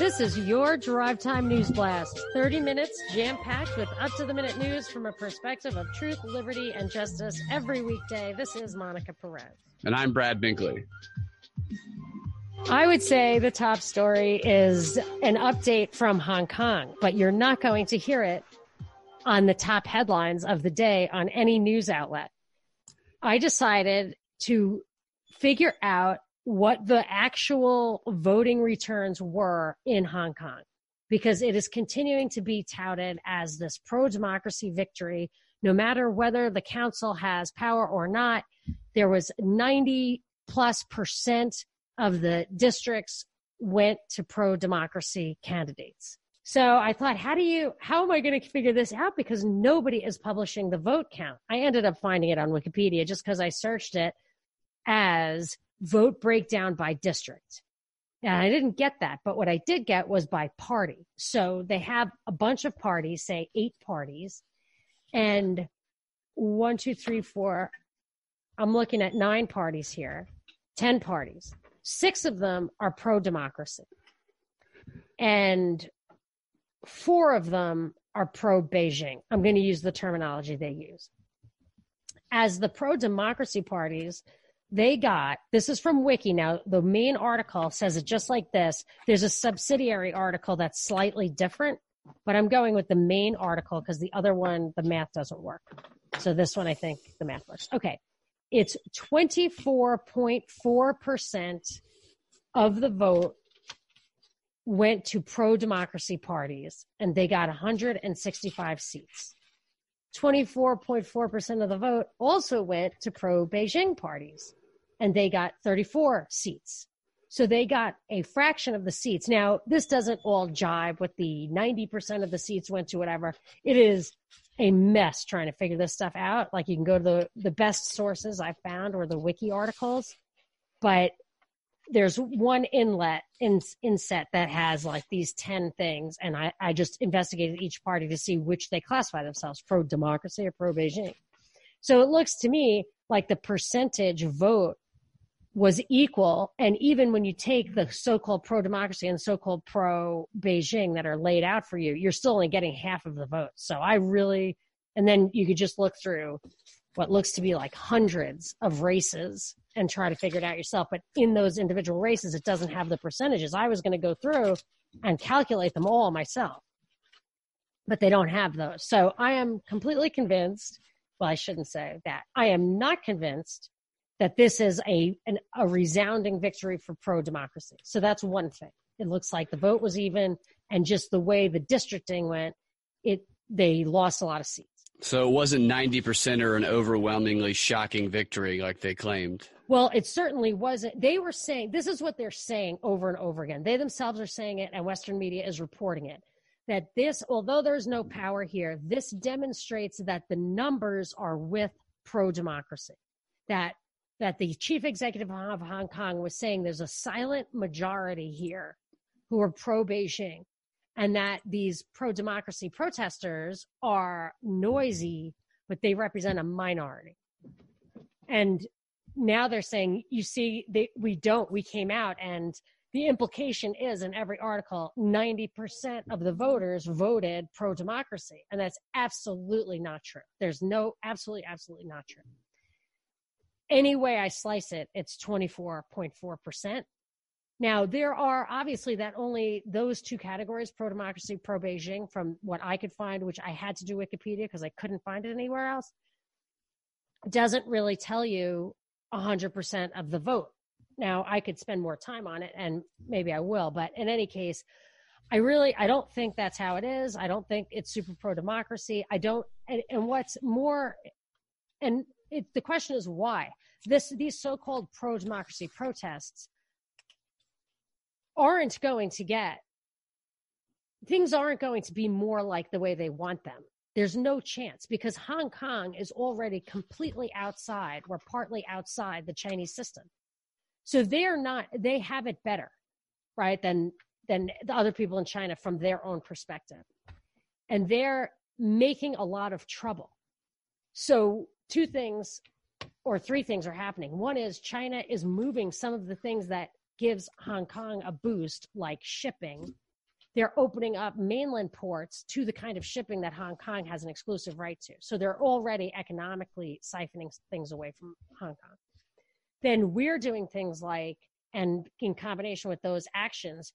This is your Drive Time News Blast. 30 minutes jam packed with up to the minute news from a perspective of truth, liberty, and justice every weekday. This is Monica Perez. And I'm Brad Binkley. I would say the top story is an update from Hong Kong, but you're not going to hear it on the top headlines of the day on any news outlet. I decided to figure out what the actual voting returns were in Hong Kong because it is continuing to be touted as this pro democracy victory. No matter whether the council has power or not, there was 90 plus percent of the districts went to pro democracy candidates. So I thought, how do you, how am I going to figure this out? Because nobody is publishing the vote count. I ended up finding it on Wikipedia just because I searched it as vote breakdown by district. And I didn't get that, but what I did get was by party. So they have a bunch of parties, say eight parties, and one, two, three, four. I'm looking at nine parties here, 10 parties. Six of them are pro democracy, and four of them are pro Beijing. I'm going to use the terminology they use. As the pro democracy parties, they got this is from wiki. Now the main article says it just like this. There's a subsidiary article that's slightly different but i'm going with the main article because the other one the math doesn't work. So this one i think the math works. Okay. It's 24.4% of the vote went to pro democracy parties and they got 165 seats. 24.4% of the vote also went to pro Beijing parties and they got 34 seats. So they got a fraction of the seats. Now, this doesn't all jibe with the 90% of the seats went to whatever. It is a mess trying to figure this stuff out. Like you can go to the, the best sources I found or the wiki articles, but there's one inlet in inset that has like these 10 things. And I, I just investigated each party to see which they classify themselves pro democracy or pro Beijing. So it looks to me like the percentage vote was equal. And even when you take the so-called pro-democracy and so-called pro-Beijing that are laid out for you, you're still only getting half of the vote. So I really, and then you could just look through what looks to be like hundreds of races and try to figure it out yourself. But in those individual races, it doesn't have the percentages. I was going to go through and calculate them all myself, but they don't have those. So I am completely convinced. Well, I shouldn't say that. I am not convinced that this is a an, a resounding victory for pro democracy. So that's one thing. It looks like the vote was even, and just the way the districting went, it they lost a lot of seats. So it wasn't ninety percent or an overwhelmingly shocking victory like they claimed. Well, it certainly wasn't. They were saying this is what they're saying over and over again. They themselves are saying it, and Western media is reporting it. That this, although there's no power here, this demonstrates that the numbers are with pro democracy. That that the chief executive of Hong Kong was saying there's a silent majority here who are pro Beijing and that these pro democracy protesters are noisy, but they represent a minority. And now they're saying, you see, they, we don't, we came out and the implication is in every article 90% of the voters voted pro democracy and that's absolutely not true. There's no absolutely absolutely not true any way I slice it, it's 24.4%. Now, there are obviously that only those two categories, pro democracy, pro Beijing, from what I could find, which I had to do Wikipedia because I couldn't find it anywhere else, doesn't really tell you 100% of the vote. Now, I could spend more time on it and maybe I will, but in any case, I really I don't think that's how it is. I don't think it's super pro democracy. I don't and, and what's more and it, the question is why this these so-called pro-democracy protests aren't going to get things aren't going to be more like the way they want them. There's no chance because hong kong is already completely outside or partly outside the chinese system. So they're not they have it better right than than the other people in china from their own perspective. And they're making a lot of trouble. So two things or three things are happening. One is China is moving some of the things that gives Hong Kong a boost, like shipping, they're opening up mainland ports to the kind of shipping that Hong Kong has an exclusive right to. So they're already economically siphoning things away from Hong Kong. Then we're doing things like, and in combination with those actions,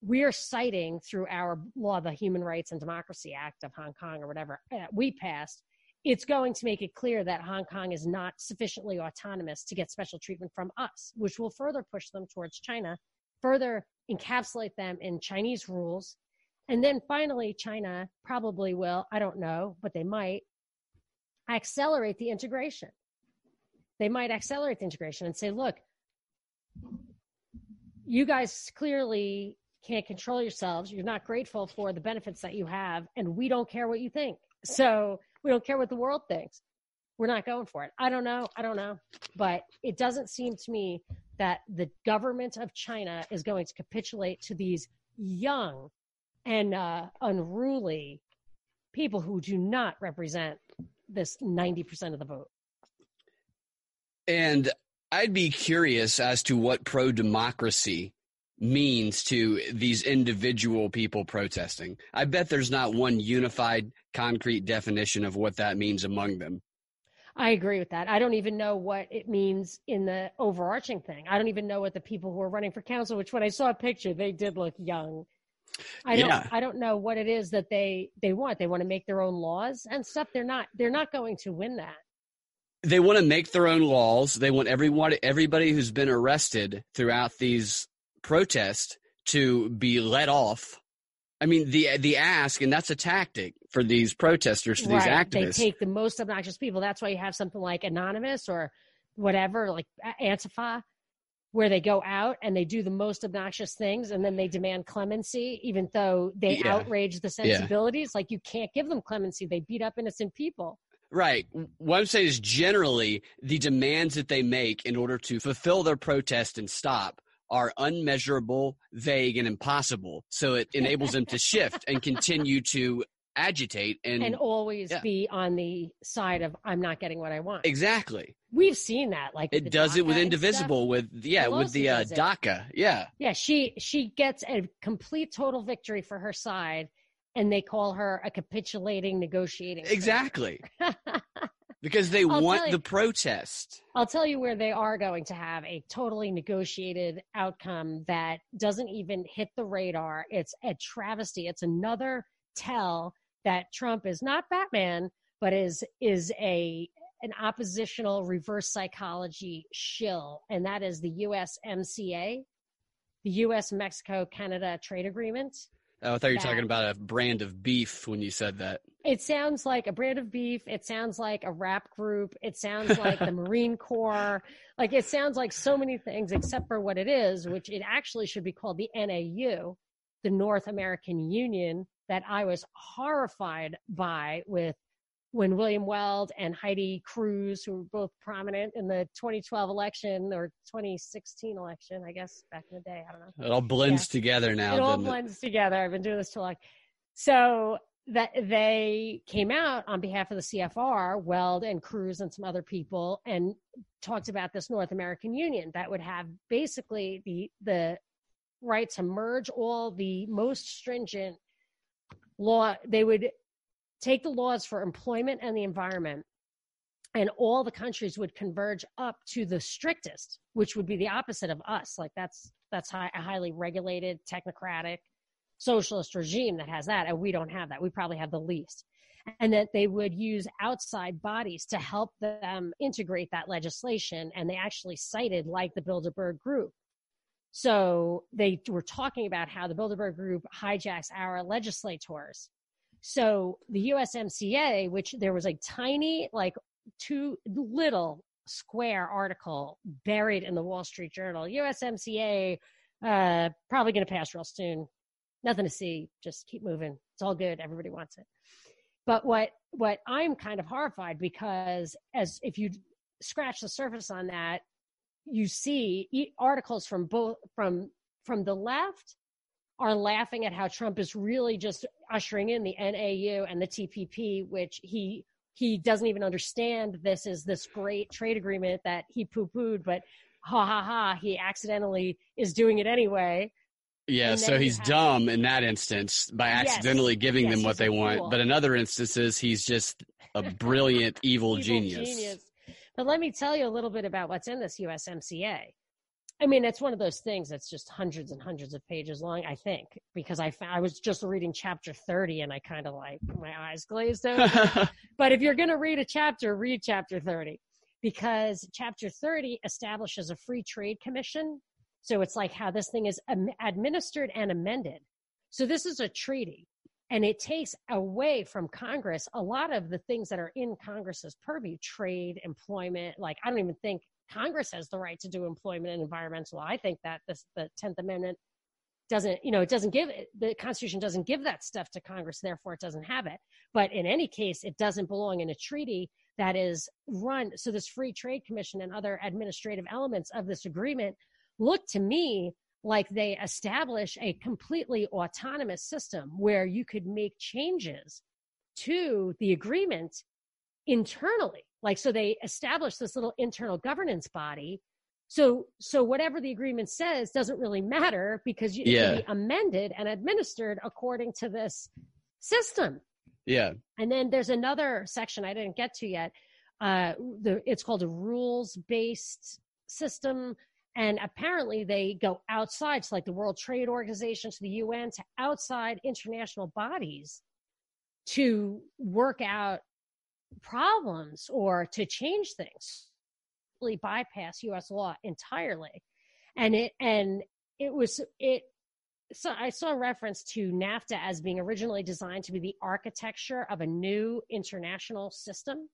we're citing through our law, the Human Rights and Democracy Act of Hong Kong or whatever uh, we passed, it's going to make it clear that Hong Kong is not sufficiently autonomous to get special treatment from us, which will further push them towards China, further encapsulate them in Chinese rules. And then finally, China probably will, I don't know, but they might accelerate the integration. They might accelerate the integration and say, look, you guys clearly can't control yourselves. You're not grateful for the benefits that you have, and we don't care what you think. So we don't care what the world thinks. We're not going for it. I don't know. I don't know. But it doesn't seem to me that the government of China is going to capitulate to these young and uh, unruly people who do not represent this 90% of the vote. And I'd be curious as to what pro democracy means to these individual people protesting. I bet there's not one unified, concrete definition of what that means among them. I agree with that. I don't even know what it means in the overarching thing. I don't even know what the people who are running for council, which when I saw a picture, they did look young. I don't yeah. I don't know what it is that they they want. They want to make their own laws and stuff. They're not they're not going to win that. They want to make their own laws. They want everyone everybody who's been arrested throughout these protests to be let off I mean, the the ask, and that's a tactic for these protesters, for these right. activists. They take the most obnoxious people. That's why you have something like Anonymous or whatever, like Antifa, where they go out and they do the most obnoxious things, and then they demand clemency, even though they yeah. outrage the sensibilities. Yeah. Like you can't give them clemency; they beat up innocent people. Right. What I'm saying is generally the demands that they make in order to fulfill their protest and stop are unmeasurable, vague, and impossible. So it enables them to shift and continue to agitate and and always yeah. be on the side of I'm not getting what I want. Exactly. We've seen that. Like it does it with Indivisible, with yeah, Pelosi with the uh, DACA. Yeah. Yeah. She she gets a complete total victory for her side, and they call her a capitulating negotiating. Exactly. because they I'll want you, the protest. I'll tell you where they are going to have a totally negotiated outcome that doesn't even hit the radar. It's a travesty. It's another tell that Trump is not Batman, but is is a an oppositional reverse psychology shill, and that is the USMCA, the U.S. Mexico Canada Trade Agreement. Oh, I thought you were talking about a brand of beef when you said that. It sounds like a brand of beef. It sounds like a rap group. It sounds like the Marine Corps. Like it sounds like so many things except for what it is, which it actually should be called the NAU, the North American Union, that I was horrified by with when William Weld and Heidi Cruz, who were both prominent in the 2012 election or 2016 election, I guess back in the day. I don't know. It all blends yeah. together now. It all blends it? together. I've been doing this too long. So that they came out on behalf of the CFR, Weld and Cruz and some other people, and talked about this North American Union that would have basically the the right to merge all the most stringent law. They would take the laws for employment and the environment and all the countries would converge up to the strictest which would be the opposite of us. Like that's that's high, a highly regulated technocratic socialist regime that has that and we don't have that. We probably have the least. And that they would use outside bodies to help them integrate that legislation and they actually cited like the bilderberg group. So they were talking about how the bilderberg group hijacks our legislators so the USMCA, which there was a tiny, like two little square article buried in the Wall Street Journal. USMCA uh, probably going to pass real soon. Nothing to see. Just keep moving. It's all good. Everybody wants it. But what what I'm kind of horrified because as if you scratch the surface on that, you see articles from both from from the left are laughing at how Trump is really just ushering in the NAU and the TPP, which he he doesn't even understand. This is this great trade agreement that he poo pooed, but ha ha ha, he accidentally is doing it anyway. Yeah, so he's dumb in that instance by Yes. accidentally giving Yes, them what they want. But in other instances, he's just a brilliant evil, Evil genius. But let me tell you a little bit about what's in this USMCA. I mean, it's one of those things that's just hundreds and hundreds of pages long, I think, because I, fa- I was just reading chapter 30 and I kind of like my eyes glazed over. but if you're going to read a chapter, read chapter 30 because chapter 30 establishes a free trade commission. So it's like how this thing is administered and amended. So this is a treaty and it takes away from Congress a lot of the things that are in Congress's purview trade, employment. Like, I don't even think Congress has the right to do employment and environmental. I think that this, the 10th Amendment doesn't, you know, it doesn't give the Constitution doesn't give that stuff to Congress, therefore it doesn't have it. But in any case, it doesn't belong in a treaty that is run. So this free trade commission and other administrative elements of this agreement look to me like they establish a completely autonomous system where you could make changes to the agreement internally. Like, so they establish this little internal governance body. So, so whatever the agreement says doesn't really matter because you, it Yeah. can be amended and administered according to this system. yeah. And then there's another section I didn't get to yet. Uh, the, it's called a rules based system. And apparently they go outside to like the World Trade Organization, to the UN, to outside international bodies to work out problems or to change things. Bypass US law entirely. And it, and it was, it, so I saw a reference to NAFTA as being originally designed to be the architecture of a new international system.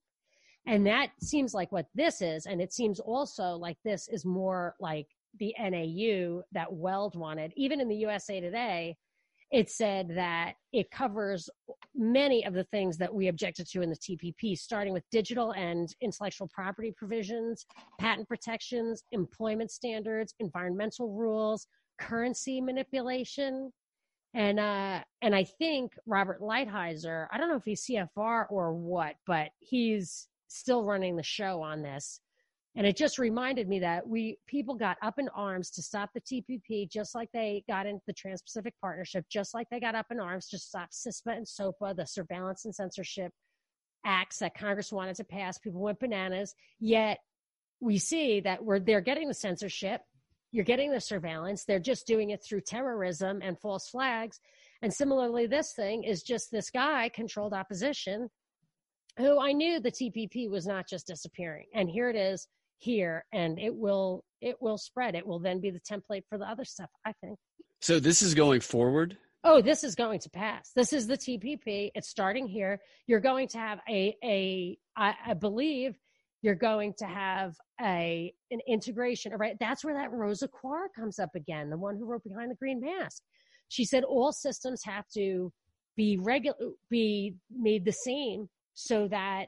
And that seems like what this is. And it seems also like this is more like the NAU that Weld wanted. Even in the USA Today, it said that it covers many of the things that we objected to in the TPP, starting with digital and intellectual property provisions, patent protections, employment standards, environmental rules, currency manipulation. And uh, and I think Robert Lighthizer, I don't know if he's CFR or what, but he's still running the show on this. And it just reminded me that we people got up in arms to stop the TPP, just like they got into the Trans-Pacific Partnership, just like they got up in arms to stop CISPA and SOPA, the surveillance and censorship acts that Congress wanted to pass. People went bananas. Yet we see that we're they're getting the censorship, you're getting the surveillance. They're just doing it through terrorism and false flags. And similarly, this thing is just this guy controlled opposition who I knew the TPP was not just disappearing. And here it is here and it will it will spread. It will then be the template for the other stuff, I think. So this is going forward. Oh, this is going to pass. This is the TPP. It's starting here. You're going to have a a I, I believe you're going to have a an integration. Right, that's where that Rosa Koire comes up again, the one who wrote Behind the Green Mask. She said all systems have to be regular, be made the same, so that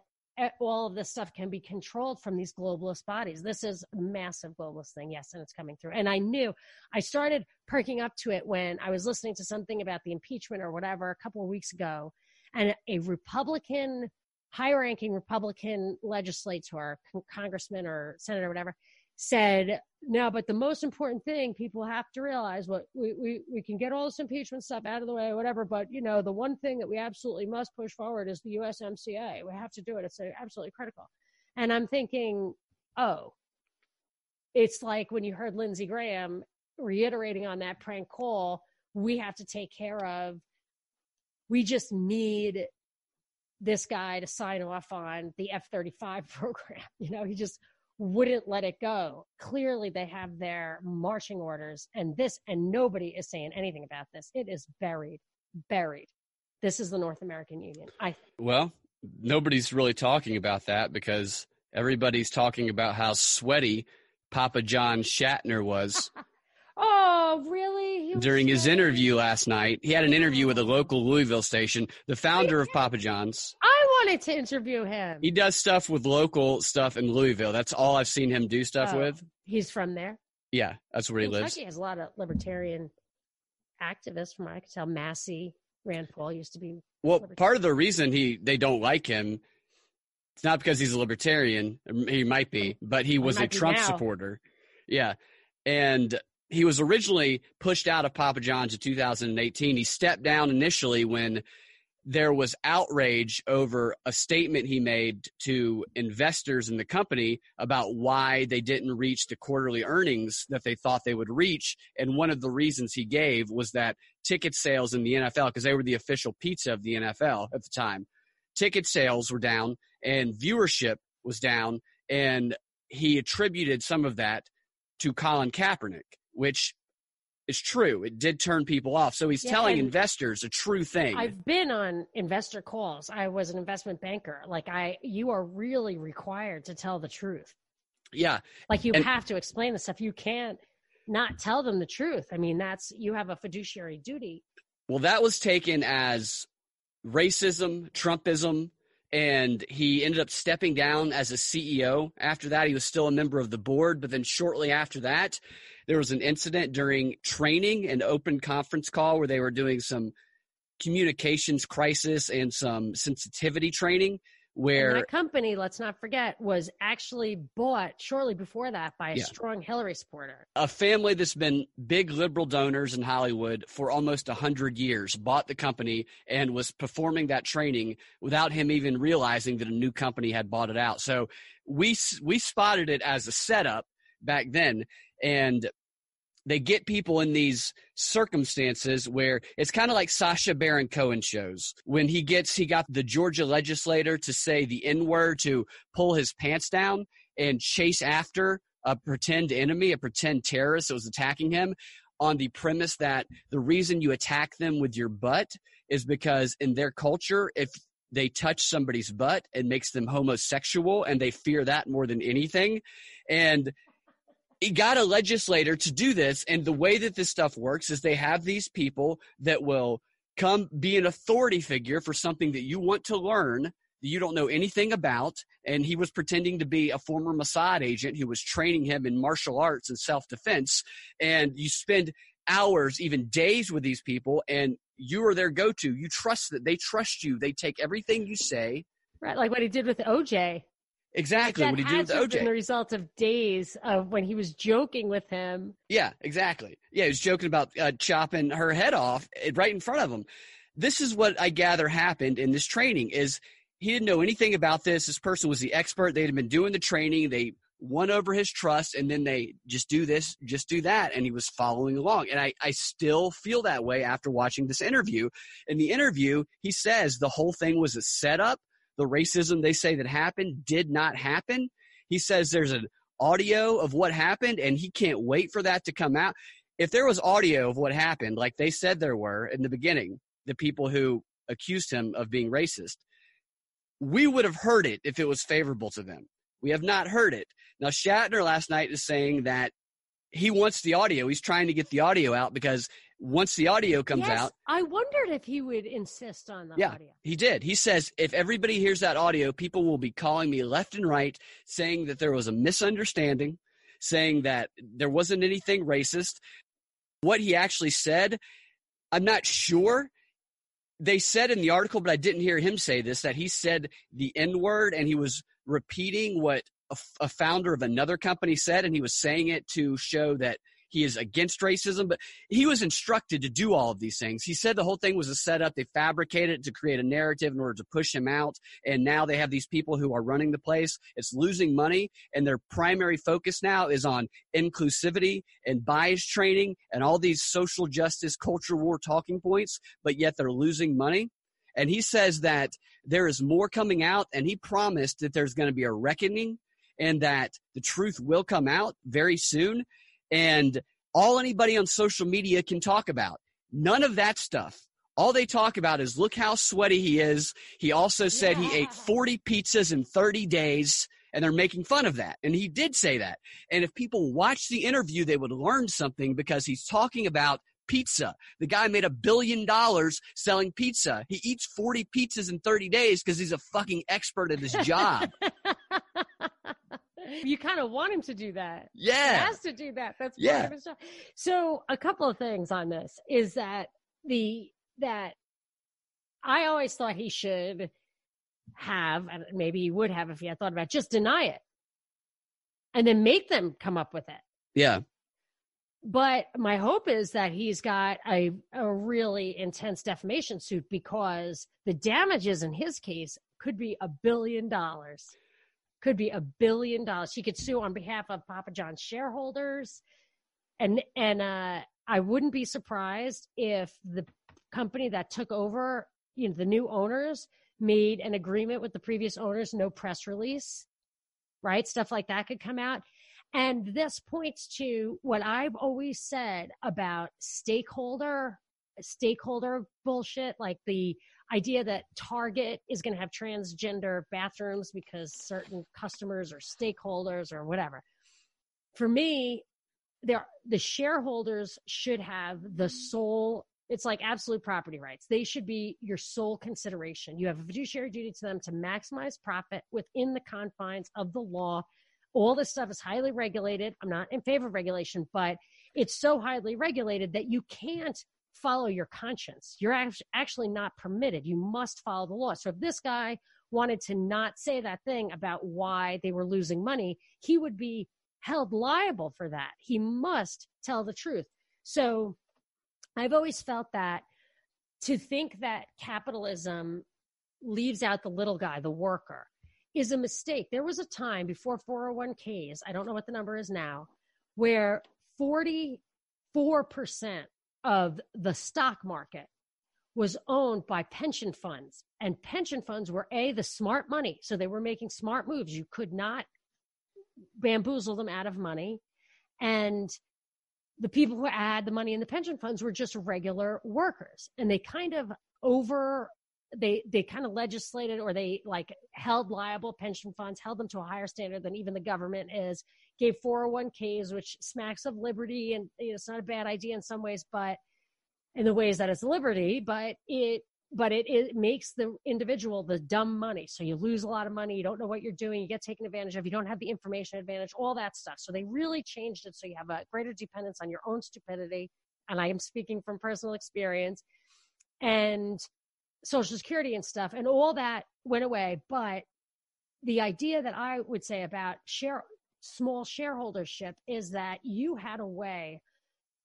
all of this stuff can be controlled from these globalist bodies. This is a massive globalist thing, yes, and it's coming through. And I knew I started perking up to it when I was listening to something about the impeachment or whatever a couple of weeks ago, and a Republican, high ranking Republican legislator, con- congressman or senator, or whatever, said, no, but the most important thing people have to realize what we, we, we can get all this impeachment stuff out of the way, whatever, but you know, the one thing that we absolutely must push forward is the USMCA. We have to do it. It's uh, absolutely critical. And I'm thinking, oh, it's like when you heard Lindsey Graham reiterating on that prank call, we have to take care of, we just need this guy to sign off on the F 35 program. You know, he just wouldn't let it go. Clearly, they have their marching orders, and this, and nobody is saying anything about this. It is buried, buried. This is the North American Union. I Well, nobody's really talking about that because everybody's talking about how sweaty Papa John Schnatter was oh really during his sweaty? interview last night. He had an interview with a local Louisville station, the founder of Papa John's. I wanted to interview him. He does stuff with local stuff in Louisville. That's all I've seen him do stuff Oh, with. He's from there. Yeah, that's where he lives. Kentucky has a lot of libertarian activists, from what I can tell. Massie, Rand Paul used to be. Well, part of the reason he they don't like him, it's not because he's a libertarian. He might be, oh, but he was a Trump now. supporter. Yeah, and he was originally pushed out of Papa John's in 2018. He stepped down initially when there was outrage over a statement he made to investors in the company about why they didn't reach the quarterly earnings that they thought they would reach. And one of the reasons he gave was that ticket sales in the NFL, because they were the official pizza of the NFL at the time, ticket sales were down and viewership was down. And he attributed some of that to Colin Kaepernick, which is true. It did turn people off. So he's yeah, telling investors a true thing. I've been on investor calls. I was an investment banker. Like I you are really required to tell the truth. Yeah. Like you and, have to explain the stuff. You can't not tell them the truth. I mean, that's you have a fiduciary duty. Well, that was taken as racism, Trumpism, and he ended up stepping down as a CEO. After that, he was still a member of the board, but then shortly after that, there was an incident during training, an open conference call where they were doing some communications crisis and some sensitivity training where and that company, let's not forget, was actually bought shortly before that by a yeah. strong Hillary supporter. A family that's been big liberal donors in Hollywood for almost a hundred years bought the company and was performing that training without him even realizing that a new company had bought it out. So we we spotted it as a setup back then, and they get people in these circumstances where it's kind of like Sacha Baron Cohen shows when he gets he got the Georgia legislator to say the N word to pull his pants down and chase after a pretend enemy, a pretend terrorist that was attacking him on the premise that the reason you attack them with your butt is because in their culture, if they touch somebody's butt, it makes them homosexual and they fear that more than anything. And he got a legislator to do this. And the way that this stuff works is they have these people that will come be an authority figure for something that you want to learn that you don't know anything about. And he was pretending to be a former Mossad agent who was training him in martial arts and self defense. And you spend hours, even days with these people, and you are their go to. You trust that they trust you. They take everything you say. Right, like what he did with OJ. Exactly what he did with OJ. the result of days of when he was joking with him. Yeah, exactly. Yeah, he was joking about uh, chopping her head off eh, right in front of him. This is what I gather happened in this training. Is he didn't know anything about this. This person was the expert. They had been doing the training. They won over his trust, and then they just do this, just do that, and he was following along. And I, I still feel that way after watching this interview. In the interview, he says the whole thing was a setup the racism they say that happened did not happen. He says there's an audio of what happened and he can't wait for that to come out. If there was audio of what happened, like they said there were in the beginning, the people who accused him of being racist, we would have heard it if it was favorable to them. We have not heard it. Now, Schnatter last night is saying that he wants the audio. He's trying to get the audio out because once the audio comes yes, out. I wondered if he would insist on the yeah, audio. He did. He says if everybody hears that audio, people will be calling me left and right saying that there was a misunderstanding, saying that there wasn't anything racist. What he actually said, I'm not sure. They said in the article, but I didn't hear him say this, that he said the N word and he was repeating what a, a founder of another company said, and he was saying it to show that he is against racism, but he was instructed to do all of these things. He said the whole thing was a setup. They fabricated it to create a narrative in order to push him out. And now they have these people who are running the place. It's losing money, and their primary focus now is on inclusivity and bias training and all these social justice, culture war talking points, but yet they're losing money. And he says that there is more coming out, and he promised that there's going to be a reckoning and that the truth will come out very soon and all anybody on social media can talk about. None of that stuff. All they talk about is look how sweaty he is. He also said yeah. he ate 40 pizzas in 30 days and they're making fun of that. And he did say that. And if people watch the interview, they would learn something because he's talking about pizza. The guy made a billion dollars selling pizza. He eats 40 pizzas in 30 days because he's a fucking expert at his job. you kind of want him to do that. Yeah. He has to do that. That's yeah. of his job. So a couple of things on this is that the that I always thought he should have, and maybe he would have if he had thought about it, just deny it. And then make them come up with it. Yeah. but my hope is that he's got a, a really intense defamation suit because the damages in his case could be a billion dollars. Could be a billion dollars. He could sue on behalf of Papa John's shareholders. And and uh, I wouldn't be surprised if the company that took over, you know, the new owners made an agreement with the previous owners, no press release, right? Stuff like that could come out. And this points to what I've always said about stakeholder stakeholder bullshit, like the idea that Target is going to have transgender bathrooms because certain customers or stakeholders or whatever. For me, there the shareholders should have the sole it's like absolute property rights. They should be your sole consideration. You have a fiduciary duty to them to maximize profit within the confines of the law all this stuff is highly regulated. I'm not in favor of regulation, but it's so highly regulated that you can't follow your conscience. You're actually not permitted. You must follow the law. So if this guy wanted to not say that thing about why they were losing money, he would be held liable for that. He must tell the truth. So I've always felt that to think that capitalism leaves out the little guy, the worker, is a mistake. There was a time before 401ks, I don't know what the number is now, where 44% of the stock market was owned by pension funds. And pension funds were A, the smart money. So they were making smart moves. You could not bamboozle them out of money. And the people who had the money in the pension funds were just regular workers. And they kind of over they they kind of legislated or they like held liable pension funds held them to a higher standard than even the government is gave 401ks which smacks of liberty and you know, it's not a bad idea in some ways but in the ways that it's liberty but it but it, it makes the individual the dumb money. So you lose a lot of money you don't know what you're doing you get taken advantage of you don't have the information advantage all that stuff. So they really changed it so you have a greater dependence on your own stupidity and i am speaking from personal experience and Social Security and stuff, and all that went away. But the idea that I would say about share small shareholdership is that you had a way,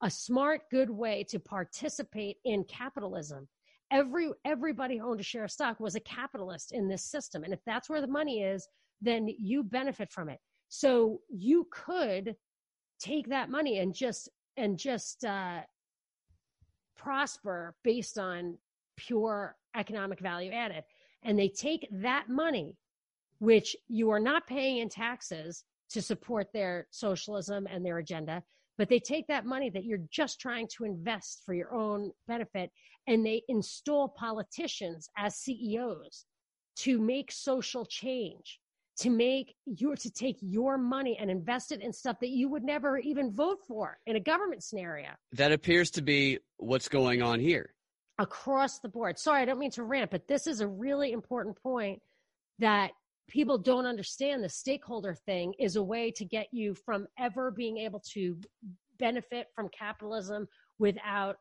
a smart, good way to participate in capitalism. Every everybody who owned a share of stock was a capitalist in this system, and if that's where the money is, then you benefit from it. So you could take that money and just and just uh, prosper based on pure economic value added. And they take that money, which you are not paying in taxes to support their socialism and their agenda, but they take that money that you're just trying to invest for your own benefit and they install politicians as CEOs to make social change to make your to take your money and invest it in stuff that you would never even vote for in a government scenario. That appears to be what's going on here across the board. Sorry, I don't mean to rant, but this is a really important point that people don't understand the stakeholder thing is a way to get you from ever being able to benefit from capitalism without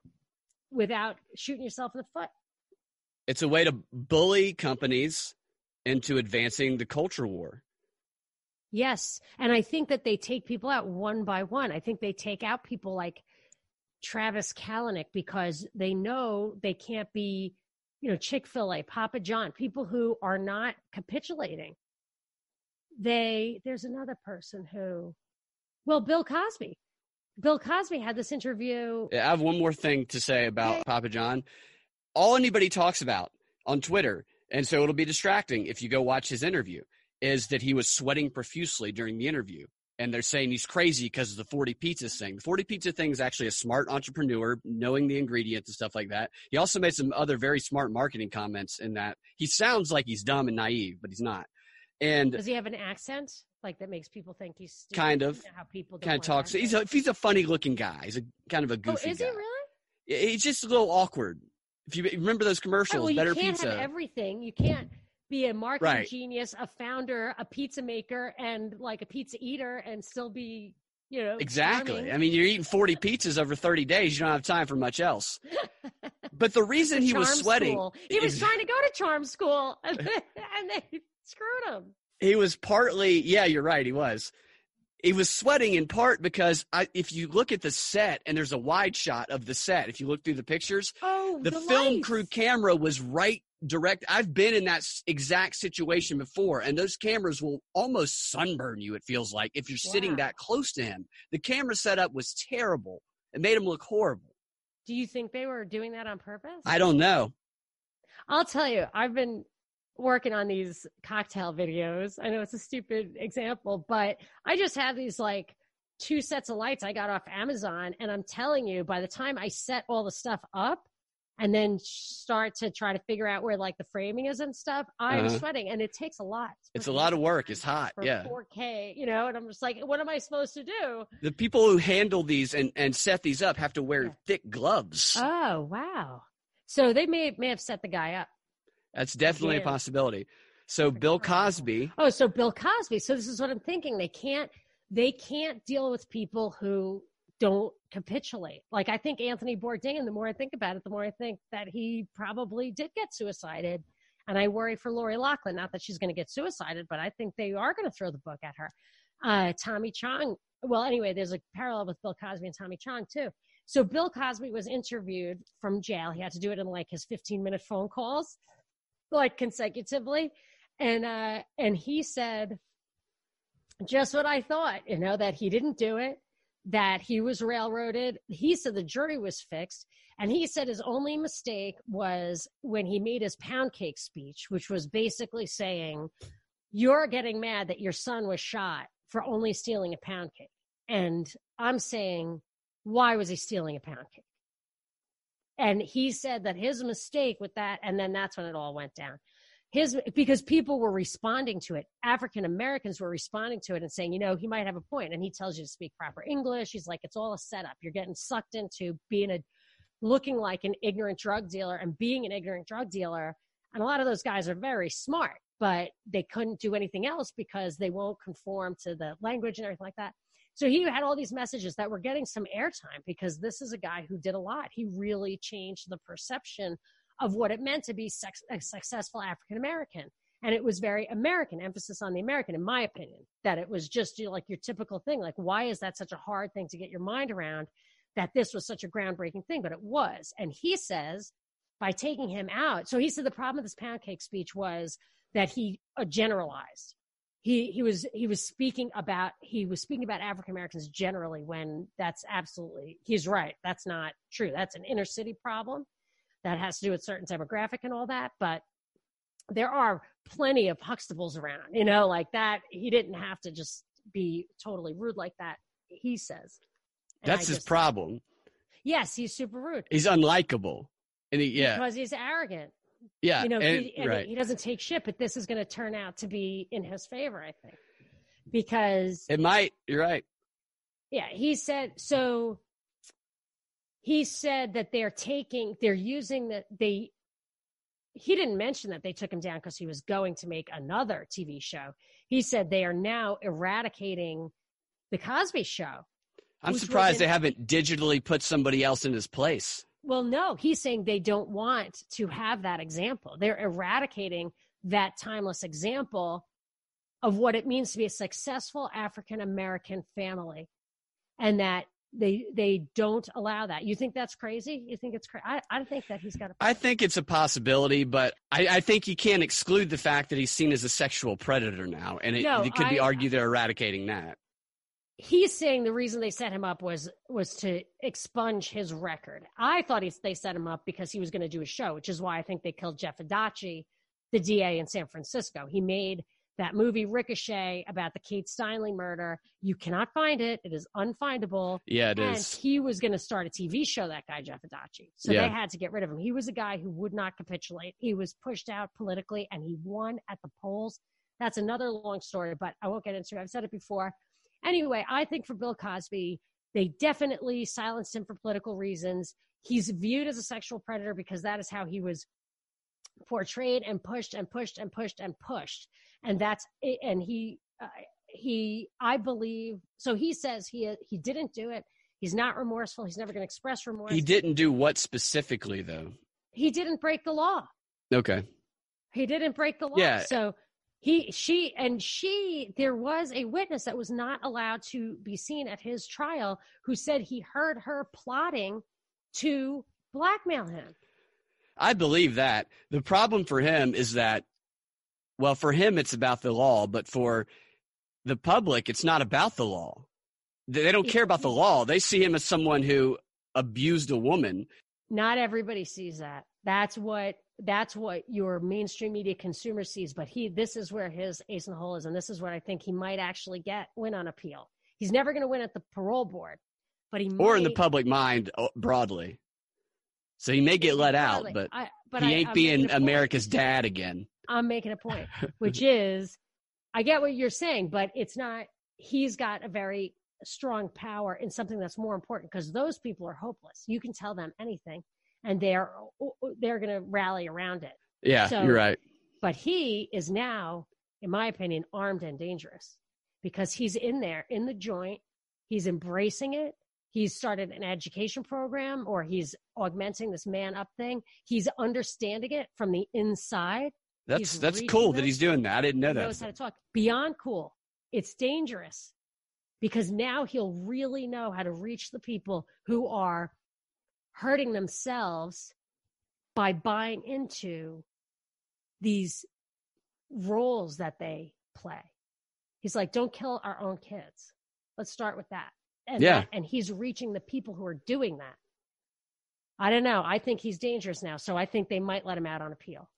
without shooting yourself in the foot. It's a way to bully companies into advancing the culture war. Yes, and I think that they take people out one by one. I think they take out people like Travis Kalanick because they know they can't be, you know, Chick fil A, Papa John, people who are not capitulating. They, there's another person who, well, Bill Cosby. Bill Cosby had this interview. I have one more thing to say about. Papa John. All anybody talks about on Twitter, and so it'll be distracting if you go watch his interview, is that he was sweating profusely during the interview and they're saying he's crazy because of the 40 pizzas thing. The 40 pizza thing is actually a smart entrepreneur, knowing the ingredients and stuff like that. He also made some other very smart marketing comments in that he sounds like he's dumb and naive, but he's not. And does he have an accent like that makes people think he's stupid? Kind of. how people kind of talks. He's a he's a funny looking guy. He's a kind of a oh, goofy. Oh, is guy. he really? He's just a little awkward. If you remember those commercials, right, well, better can't pizza. Have everything you can't be a marketing right. genius, a founder, a pizza maker, and like a pizza eater, and still be, you know, exactly. charming. I mean, you're eating 40 pizzas over 30 days. You don't have time for much else. But the reason he was sweating, school. he was trying to go to charm school, and they, and they screwed him. He was partly, yeah, you're right. He was. He was sweating in part because I, if you look at the set and there's a wide shot of the set, if you look through the pictures, Oh, the, film crew camera was right direct. I've been in that exact situation before, and those cameras will almost sunburn you. It feels like if you're sitting that close to him. The camera setup was terrible. It made him look horrible. Do you think they were doing that on purpose? I don't know. I'll tell you, I've been working on these cocktail videos. I know it's a stupid example, but I just have these like two sets of lights I got off Amazon. And I'm telling you, by the time I set all the stuff up and then start to try to figure out where like the framing is and stuff, I'm Uh-huh. sweating and it takes a lot. It's a lot of work. It's hot. For Yeah. 4K, you know, and I'm just like, what am I supposed to do? The people who handle these and, and set these up have to wear Yeah. thick gloves. Oh, wow. So they may may have set the guy up. That's definitely a possibility. So Bill Cosby, Oh, so Bill Cosby. So this is what I'm thinking. They can't they can't deal with people who don't capitulate. Like I think Anthony Bourdain, the more I think about it, the more I think that he probably did get suicided. And I worry for Lori Loughlin, not that she's going to get suicided, but I think they are going to throw the book at her. Uh, Tommy Chong. Well, anyway, there's a parallel with Bill Cosby and Tommy Chong too. So Bill Cosby was interviewed from jail. He had to do it in like his 15 minute phone calls, like consecutively. And uh and he said just what I thought, you know, that he didn't do it, that he was railroaded. He said the jury was fixed. And he said his only mistake was when he made his pound cake speech, which was basically saying, You're getting mad that your son was shot for only stealing a pound cake. And I'm saying, Why was he stealing a pound cake? And he said that his mistake with that, and then that's when it all went down. His because people were responding to it. African americans were responding to it and saying you know he might have a point and he tells you to speak proper english. He's like it's all a setup. You're getting sucked into being a looking like an ignorant drug dealer and being an ignorant drug dealer. And a lot of those guys are very smart but they couldn't do anything else because they won't conform to the language and everything like that so he had all these messages that were getting some airtime because this is a guy who did a lot he really changed the perception of what it meant to be sex, a successful African American. And it was very American, emphasis on the American, in my opinion, that it was just you know, like your typical thing. Like, why is that such a hard thing to get your mind around that this was such a groundbreaking thing? But it was. And he says, by taking him out, so he said the problem with this pound cake speech was that he uh, generalized. He, he was he was speaking about he was speaking about African Americans generally when that's absolutely he's right that's not true that's an inner city problem that has to do with certain demographic and all that. But there are plenty of Huxtables around, you know, like that. He didn't have to just be totally rude like that. He says. And I that's his just- problem. Yes, he's super rude. He's unlikable. And he, yeah, Because he's arrogant. Yeah. You know, and- he, right. he doesn't take shit, but this is going to turn out to be in his favor, I think. Because it might. You're right. Yeah, he said so. He said that they're taking, they're using that they. He didn't mention that they took him down because he was going to make another TV show. He said they are now eradicating the Cosby Show. I'm surprised they haven't digitally put somebody else in his place. Well, no, he's saying they don't want to have that example. They're eradicating that timeless example of what it means to be a successful African American family, and that they they don't allow that. You think that's crazy? You think it's crazy? I, I think that he's got a. I think it's a possibility, but I, I think you can't exclude the fact that he's seen as a sexual predator now, and it, No, it could be I- argued they're eradicating that. He's saying the reason they set him up was was to expunge his record. I thought he, they set him up because he was going to do a show, which is why I think they killed Jeff Adachi, the DA in San Francisco. He made that movie Ricochet about the Kate Steinle murder. You cannot find it; it is unfindable. Yeah, it and is. he was going to start a TV show. That guy Jeff Adachi, so Yeah. they had to get rid of him. He was a guy who would not capitulate. He was pushed out politically, and he won at the polls. That's another long story, but I won't get into it. I've said it before. Anyway, I think for Bill Cosby, they definitely silenced him for political reasons. He's viewed as a sexual predator because that is how he was portrayed and pushed and pushed and pushed and pushed. And that's it. And he, uh, he, I believe, so he says he, he didn't do it. He's not remorseful. He's never going to express remorse. He didn't do what specifically, though. He didn't break the law. Okay. He didn't break the law. Yeah. So he she and she there was a witness that was not allowed to be seen at his trial who said he heard her plotting to blackmail him I believe that. The problem for him is that, well, for him, it's about the law, but for the public, it's not about the law. They don't care about the law. They see him as someone who abused a woman. not everybody sees that that's what that's what your mainstream media consumer sees but he this is where his ace in the hole is and this is what i think he might actually get win on appeal he's never going to win at the parole board but he or in the public mind uh, broadly. So he may get let out, but, I, but he I- ain't I'm being making a point. America's dad again. I'm making a point, which is, I get what you're saying, but it's not. He's got a very strong power in something that's more important because those people are hopeless. You can tell them anything, and they're they're going to rally around it. Yeah, So- you're right. But he is now, in my opinion, armed and dangerous because he's in there in the joint. He's embracing it. He's started an education program or he's augmenting this man up thing. He's understanding it from the inside. That's he's that's cool that he's doing that. I didn't know He that. knows how to talk. Beyond cool. It's dangerous because now he'll really know how to reach the people who are hurting themselves by buying into these roles that they play. He's like, don't kill our own kids. Let's start with that. And Yeah. that- and he's reaching the people who are doing that. I don't know. I think he's dangerous now. So I think they might let him out on appeal.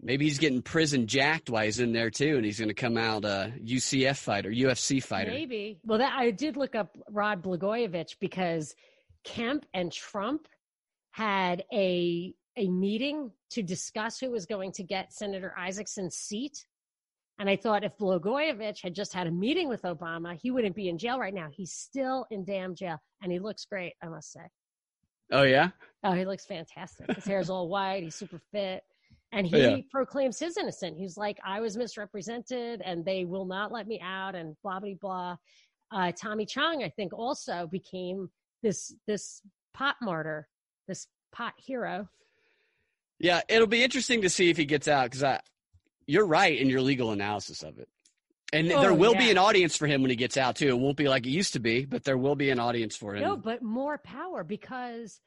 Maybe he's getting prison jacked while he's in there too, and he's going to come out uh, a UCF fighter, UFC fighter. Maybe. Well, that I did look up Rod Blagojevich because Kemp and Trump had a a meeting to discuss who was going to get Senator Isakson's seat. And I thought if Blagojevich had just had a meeting with Obama, he wouldn't be in jail right now. He's still in damn jail, and he looks great, I must say. Oh yeah, Oh, he looks fantastic. His hair's all white. He's super fit. And he Yeah. proclaims his innocent. He's like, I was misrepresented and they will not let me out and blah, blah, blah. Uh, Tommy Chong, I think, also became this, this pot martyr, this pot hero. yeah. It'll be interesting to see if he gets out because I, you're right in your legal analysis of it, and Oh, there will be an audience for him when he gets out too. It won't be like it used to be, but there will be an audience for him. No, but more power because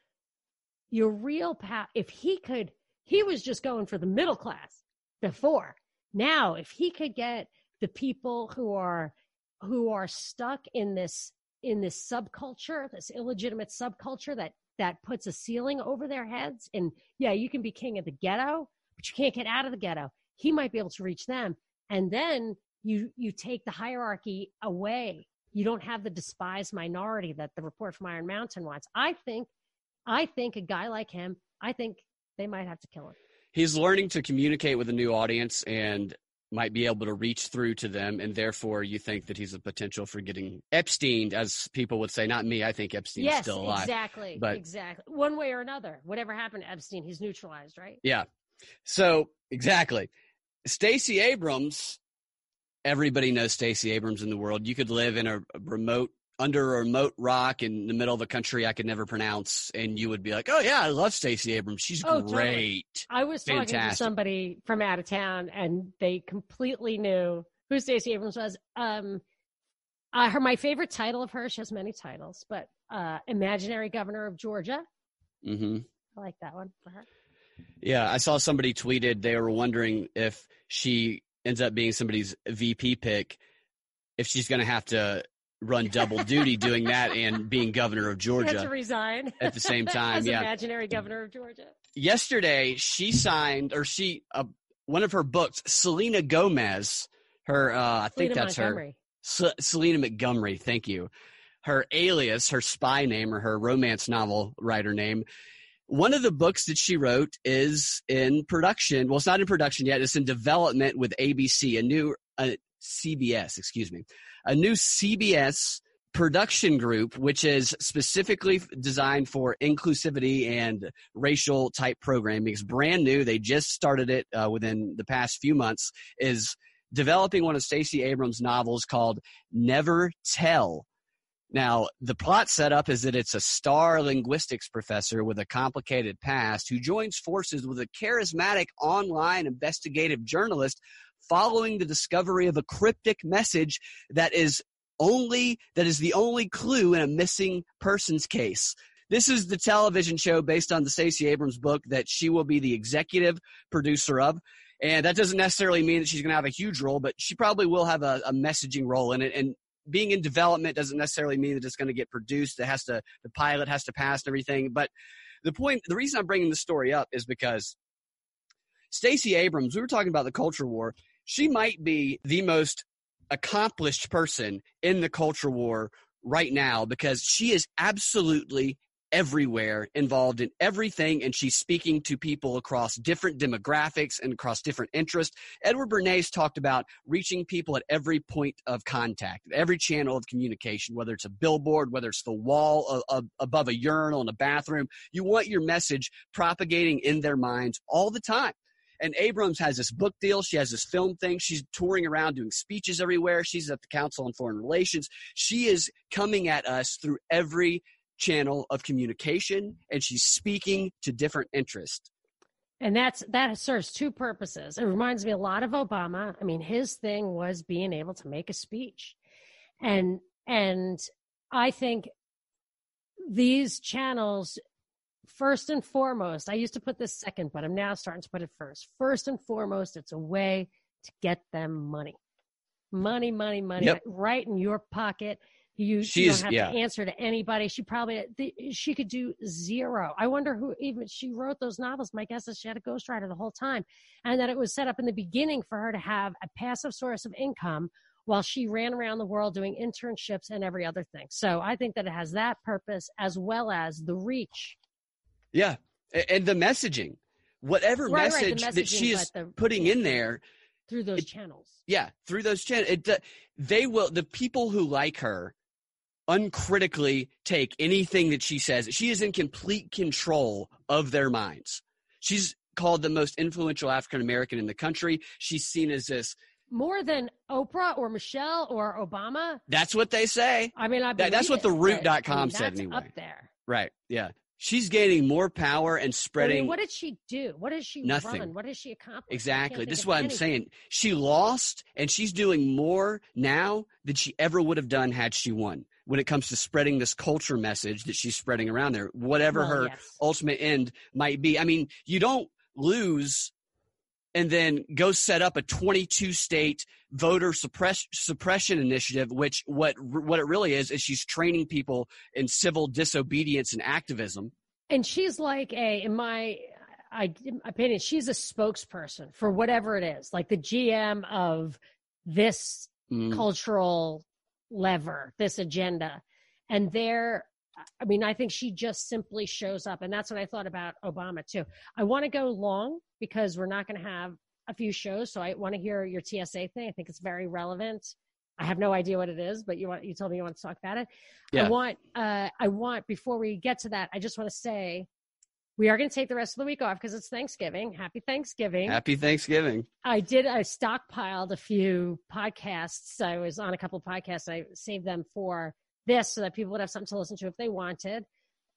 your real power, if he could, he was just going for the middle class before. Now, if he could get the people who are, who are stuck in this, in this subculture, this illegitimate subculture that, that puts a ceiling over their heads. And yeah, you can be king of the ghetto, but you can't get out of the ghetto. He might be able to reach them. And then you, you take the hierarchy away you don't have the despised minority that the report from Iron Mountain wants. I think, I think a guy like him, I think they might have to kill him. he's learning to communicate with a new audience and might be able to reach through to them, and therefore you think that he's a potential for getting Epstein, as people would say. Not me. I think Epstein's yes, still alive. exactly, but- exactly. One way or another, whatever happened to Epstein, he's neutralized, right? Yeah. So exactly. Stacey Abrams, everybody knows Stacey Abrams in the world. You could live in a a remote under a remote rock in the middle of a country I could never pronounce, and you would be like, "Oh yeah, I love Stacey Abrams. She's Oh, totally. great." I was talking to somebody from out of town, and they completely knew who Stacey Abrams was. Um, uh, her my favorite title of her. She has many titles, but uh, imaginary governor of Georgia. Mm-hmm. I like that one for her. Yeah, I saw somebody tweeted they were wondering if she ends up being somebody's VP pick, if she's going to have to run double duty doing that and being governor of had to Georgia resign at the same time. as Yeah. imaginary governor of Georgia. yesterday she signed or she uh, one of her books selena gomez her uh i think Selena that's her Montgomery. S- selena montgomery thank you her alias her spy name or her romance novel writer name one of the books that she wrote is in production well it's not in production yet it's in development with abc a new uh, cbs excuse me a new cbs production group which is specifically designed for inclusivity and racial type programming. It's brand new. They just started it uh, within the past few months. Is developing one of Stacey Abrams' novels called Never Tell. Now, the plot setup is that it's a star linguistics professor with a complicated past who joins forces with a charismatic online investigative journalist following the discovery of a cryptic message that is only that is the only clue in a missing persons case. This is the television show based on the Stacey Abrams book that she will be the executive producer of. And that doesn't necessarily mean that she's going to have a huge role, but she probably will have a, a messaging role in it. And being in development doesn't necessarily mean that it's going to get produced. It has to, the pilot has to pass and everything. But the point, the reason I'm bringing this story up is because Stacey Abrams, we were talking about the culture war. She might be the most accomplished person in the culture war right now because she is absolutely everywhere, involved in everything, and she's speaking to people across different demographics and across different interests. Edward Bernays talked about reaching people at every point of contact, every channel of communication, whether it's a billboard, whether it's the wall above a urinal in a bathroom. You want your message propagating in their minds all the time. And Abrams has this book deal. She has this film thing. She's touring around doing speeches everywhere. She's at the Council on Foreign Relations. She is coming at us through every channel of communication and she's speaking to different interests. And that's that serves two purposes. It reminds me a lot of Obama. I mean, his thing was being able to make a speech. And and I think these channels first and foremost, I used to put this second, but I'm now starting to put it first. First and foremost, it's a way to get them money. Money, money, money yep. right in your pocket. You, you don't have yeah. to answer to anybody. She probably she could do zero. I wonder who even she wrote those novels. My guess is she had a ghostwriter the whole time, and that it was set up in the beginning for her to have a passive source of income while she ran around the world doing internships and every other thing. So I think that it has that purpose as well as the reach yeah, and the messaging, whatever right, message right, that she is the, putting in there through those it, channels. Yeah, through those channels, it, they will. The people who like her uncritically take anything that she says. She is in complete control of their minds. She's called the most influential African American in the country. She's seen as this more than Oprah or Michelle or Obama. That's what they say. I mean, I that, that's what the root.com I mean, said anyway. Up there. Right. Yeah she's gaining more power and spreading. I mean, what did she do? What does she nothing. run? What does she accomplish? Exactly. This is what I'm saying. She lost, and she's doing more now than she ever would have done had she won. When it comes to spreading this culture message that she's spreading around there, whatever well, her yes. ultimate end might be. I mean, you don't lose and then go set up a 22 state voter suppress, suppression initiative which what what it really is is she's training people in civil disobedience and activism and she's like a in my I, opinion she's a spokesperson for whatever it is like the gm of this mm. cultural lever this agenda and they're I mean, I think she just simply shows up. And that's what I thought about Obama, too. I want to go long because we're not going to have a few shows. So I want to hear your TSA thing. I think it's very relevant. I have no idea what it is, but you want you told me you want to talk about it. Yeah. I want uh I want before we get to that, I just want to say we are going to take the rest of the week off because it's Thanksgiving. Happy Thanksgiving. Happy Thanksgiving. I did I stockpiled a few podcasts. I was on a couple of podcasts. I saved them for this so that people would have something to listen to if they wanted.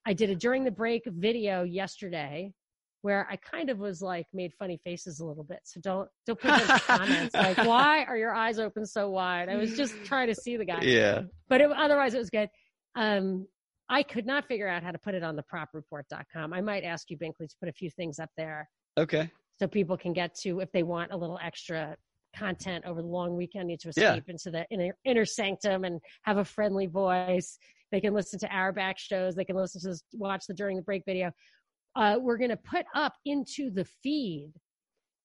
I did a during the break video yesterday where I kind of was like made funny faces a little bit. So don't don't put in the comments like why are your eyes open so wide? I was just trying to see the guy. Yeah. But it, otherwise it was good. Um, I could not figure out how to put it on the propreport.com. I might ask you, Binkley, to put a few things up there. Okay. So people can get to if they want a little extra content over the long weekend, need to escape yeah. into the inner, inner sanctum and have a friendly voice. They can listen to our back shows. They can listen to this, watch the during the break video. Uh, we're going to put up into the feed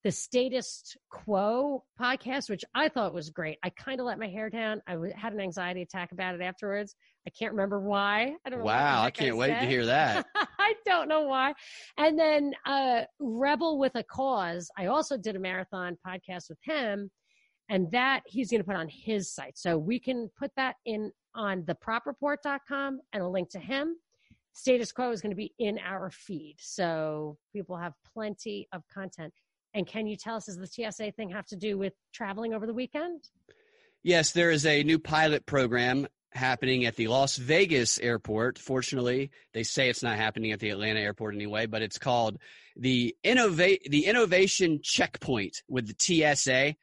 the status quo podcast, which I thought was great. I kind of let my hair down. I had an anxiety attack about it afterwards. I can't remember why. I don't Wow, I can't wait to hear that. I don't know why. And then uh, Rebel with a Cause. I also did a marathon podcast with him, and that he's going to put on his site. So we can put that in on thepropreport.com and a link to him. Status Quo is going to be in our feed. So people have plenty of content. And can you tell us, does the TSA thing have to do with traveling over the weekend? Yes, there is a new pilot program happening at the Las Vegas airport. Fortunately, they say it's not happening at the Atlanta airport anyway, but it's called the innovate the innovation checkpoint with the TSA.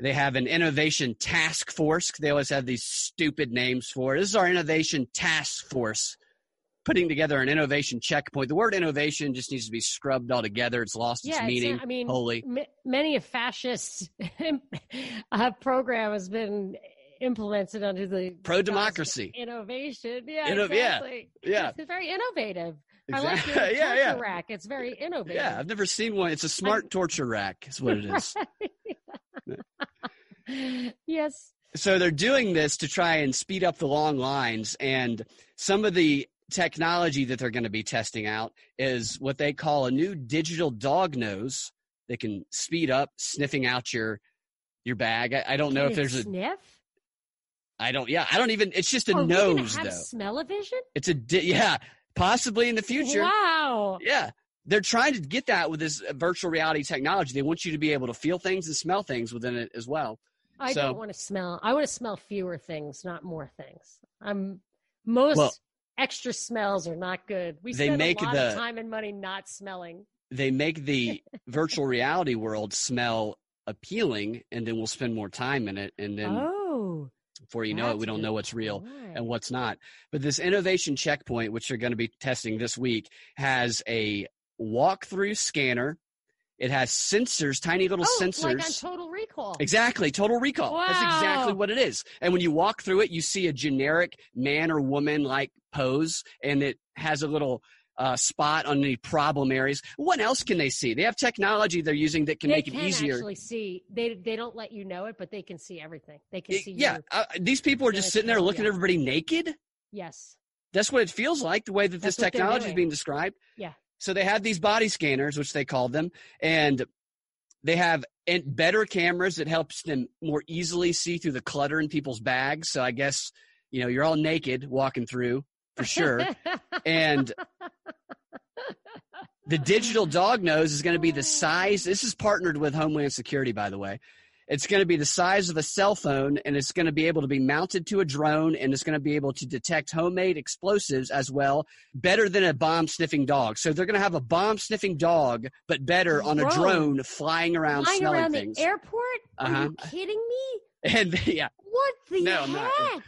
They have an innovation task force. They always have these stupid names for it. This is our innovation task force putting together an innovation checkpoint. The word innovation just needs to be scrubbed altogether. It's lost its Yeah, it's, meaning. I mean, Holy. m- many a fascist uh, program has been implemented under the pro democracy innovation. Yeah, Inno- yeah, exactly. yeah. it's very innovative. I like Exactly. your yeah, torture yeah. rack. It's very innovative. Yeah, I've never seen one. It's a smart torture rack, is what it is. yes. so they're doing this to try and speed up the long lines and some of the technology that they're going to be testing out is what they call a new digital dog nose that can speed up sniffing out your your bag i, I don't know if there's a sniff. i don't yeah i don't even it's just a oh, Are we nose have though Smell-o-vision? it's a di- yeah possibly in the future Wow. yeah they're trying to get that with this virtual reality technology they want you to be able to feel things and smell things within it as well I So- don't want to smell. I want to smell fewer things, not more things. I'm most Well- extra smells are not good. We They spend make a lot the- of time and money not smelling. they make the virtual reality world smell appealing and then we'll spend more time in it and then oh, before you know it we don't know what's real point. and what's not but this innovation checkpoint which they're going to be testing this week has a walk-through scanner it has sensors tiny little oh, sensors like on Total Recall. Exactly, total recall. Wow. That's exactly what it is. And when you walk through it, you see a generic man or woman like pose, and it has a little uh, spot on any problem areas. What else can they see? They have technology they're using that can they make can it easier. actually see. They they don't let you know it, but they can see everything. They can see. yeah, you. uh, these people are just sitting there looking at everybody naked. Yes. That's what it feels like, the way that this That's they're technology is being described. Yeah. So they have these body scanners, which they call them, and they have and better cameras that helps them more easily see through the clutter in people's bags. So I guess you know you're all naked walking through for sure, and the digital dog nose is going to be the size. This is partnered with Homeland Security, by the way. It's going to be the size of a cell phone, and it's going to be able to be mounted to a drone, and it's going to be able to detect homemade explosives as well, better than a bomb sniffing dog. So they're going to have a bomb sniffing dog, but better on a Drone. drone flying around Flying smelling around things. the airport? Are Uh-huh. you kidding me? and yeah, What the No, heck?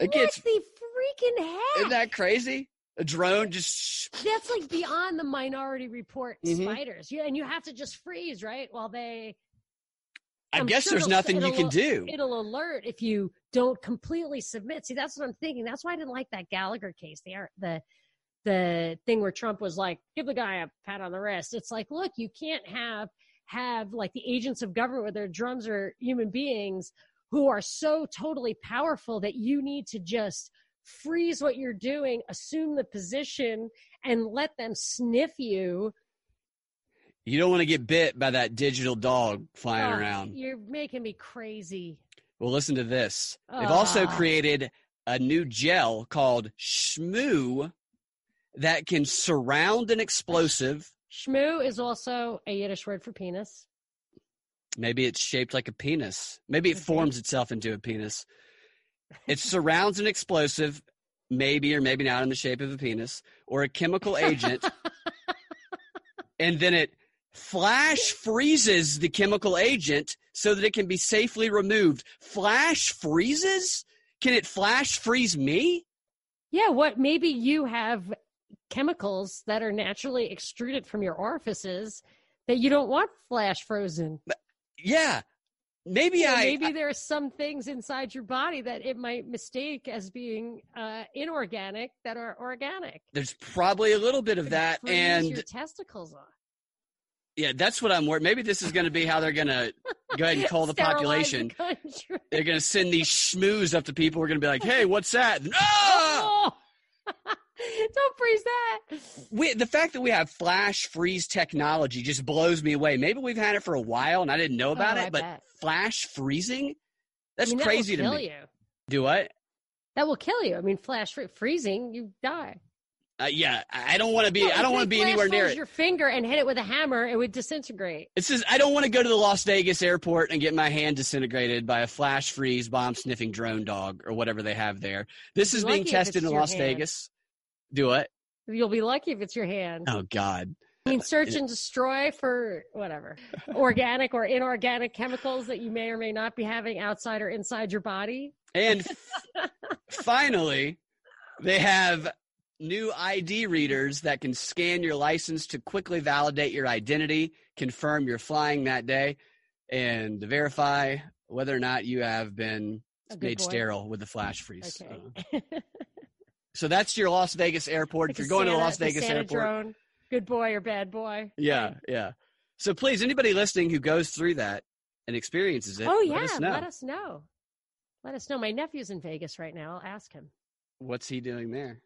It what gets- the freaking heck? isn't that crazy? A drone just That's like beyond the Minority Report Mhm. spiders. yeah and you have to just freeze, right? While they, I I'm guess sure there's nothing you can do. it'll alert if you don't completely submit. See, that's what I'm thinking. That's why I didn't like that Gallagher case. The the the thing where Trump was like, give the guy a pat on the wrist. It's like, look, you can't have have like the agents of government with their drums are human beings who are so totally powerful that you need to just freeze what you're doing, assume the position, and let them sniff you. You don't want to get bit by that digital dog flying Oh, around. You're making me crazy. Well, listen to this. They've also Ah. created a new gel called Shmoo that can surround an explosive. Shmoo is also a Yiddish word for penis. Maybe it's shaped like a penis. Maybe it forms itself into a penis. It surrounds an explosive, maybe or maybe not in the shape of a penis, or a chemical agent, and then it flash freezes the chemical agent so that it can be safely removed. Flash freezes? Can it flash freeze me? Yeah, what maybe you have chemicals that are naturally extruded from your orifices that you don't want flash frozen. Yeah. Maybe You I maybe there are some things inside your body that it might mistake as being uh, inorganic that are organic. there's probably a little bit of that and your testicles off. Yeah, that's what I'm worried. Maybe this is going to be how they're going to go ahead and call the population. the. They're going to send these schmoos up to people. We're going to be like, "Hey, what's that?" Ah! Oh! Don't freeze that. We, the fact that we have flash freeze technology just blows me away. Maybe we've had it for a while and I didn't know about Oh, it, I but bet. flash freezing? That's I mean, crazy that to me. you. Do what? That will kill you. I mean, flash free- freezing, you die. Uh, yeah, I don't want to be. No, I don't want to be anywhere near it. Your finger and hit it with a hammer, it would disintegrate. It says I don't want to go to the Las Vegas airport and get my hand disintegrated by a flash freeze bomb sniffing drone dog or whatever they have there. This is being tested in Las hand. Vegas. Do what? You'll be lucky if it's your hand. Oh God. I mean, search and destroy for whatever organic or inorganic chemicals that you may or may not be having outside or inside your body. And f- finally, they have new ID readers that can scan your license to quickly validate your identity, confirm you're flying that day, and verify whether or not you have been made boy. sterile with the flash freeze. Okay. Uh, so that's your Las Vegas airport. Like if you're going Santa, to Las Vegas Santa airport, drone, good boy or bad boy. Yeah, yeah. So please, anybody listening who goes through that and experiences it, oh yeah, let us know. Let us know. Let us know. My nephew's in Vegas right now. I'll ask him. What's he doing there?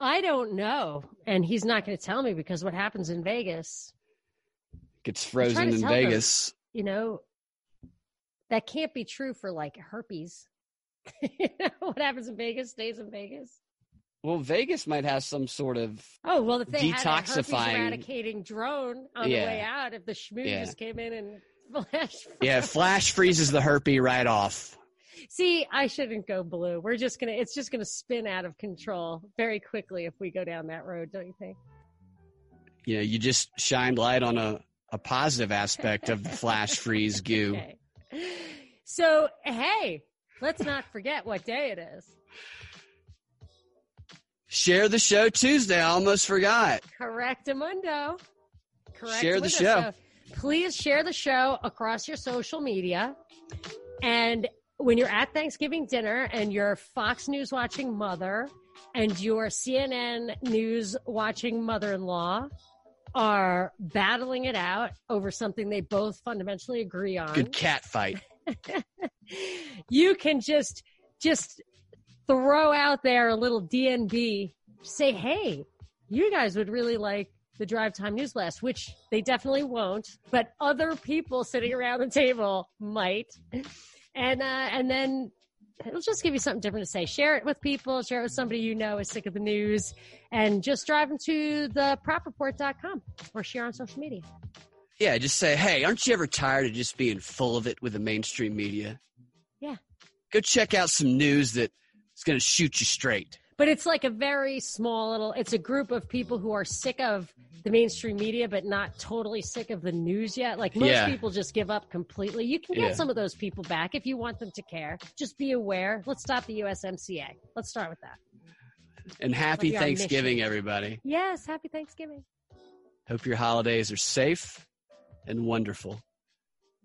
I don't know, and he's not going to tell me because what happens in Vegas gets frozen in Vegas. Them, you know, that can't be true for like herpes. what happens in Vegas stays in Vegas. Well, Vegas might have some sort of oh well, if they detoxifying had a eradicating drone on yeah. the way out, if the schmoo yeah. just came in and flash, yeah, flash freezes the herpes right off. See, I shouldn't go blue. We're just gonna it's just gonna spin out of control very quickly if we go down that road, don't you think? Yeah, you just shined light on a, a positive aspect of the flash freeze goo. Okay. So hey, let's not forget what day it is. Share the show Tuesday. I almost forgot. Correctamundo. Correct. Share the show. So please share the show across your social media. And when you're at Thanksgiving dinner and your Fox News watching mother and your CNN news watching mother in law are battling it out over something they both fundamentally agree on. Good cat fight. you can just just throw out there a little DNB, say, hey, you guys would really like the drive time news blast, which they definitely won't, but other people sitting around the table might and uh, and then it'll just give you something different to say. Share it with people. Share it with somebody you know is sick of the news, and just drive them to the propreport.com or share on social media. Yeah, just say, hey, aren't you ever tired of just being full of it with the mainstream media? Yeah. Go check out some news that is going to shoot you straight. But it's like a very small little, it's a group of people who are sick of the mainstream media, but not totally sick of the news yet. Like most yeah. people just give up completely. You can get yeah. some of those people back if you want them to care. Just be aware. Let's stop the USMCA. Let's start with that. And happy Thanksgiving, everybody. Yes, happy Thanksgiving. Hope your holidays are safe and wonderful.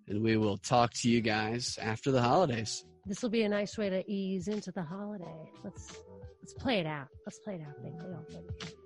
And we will talk to you guys after the holidays. This will be a nice way to ease into the holiday. Let's let's play it out. Let's play it out.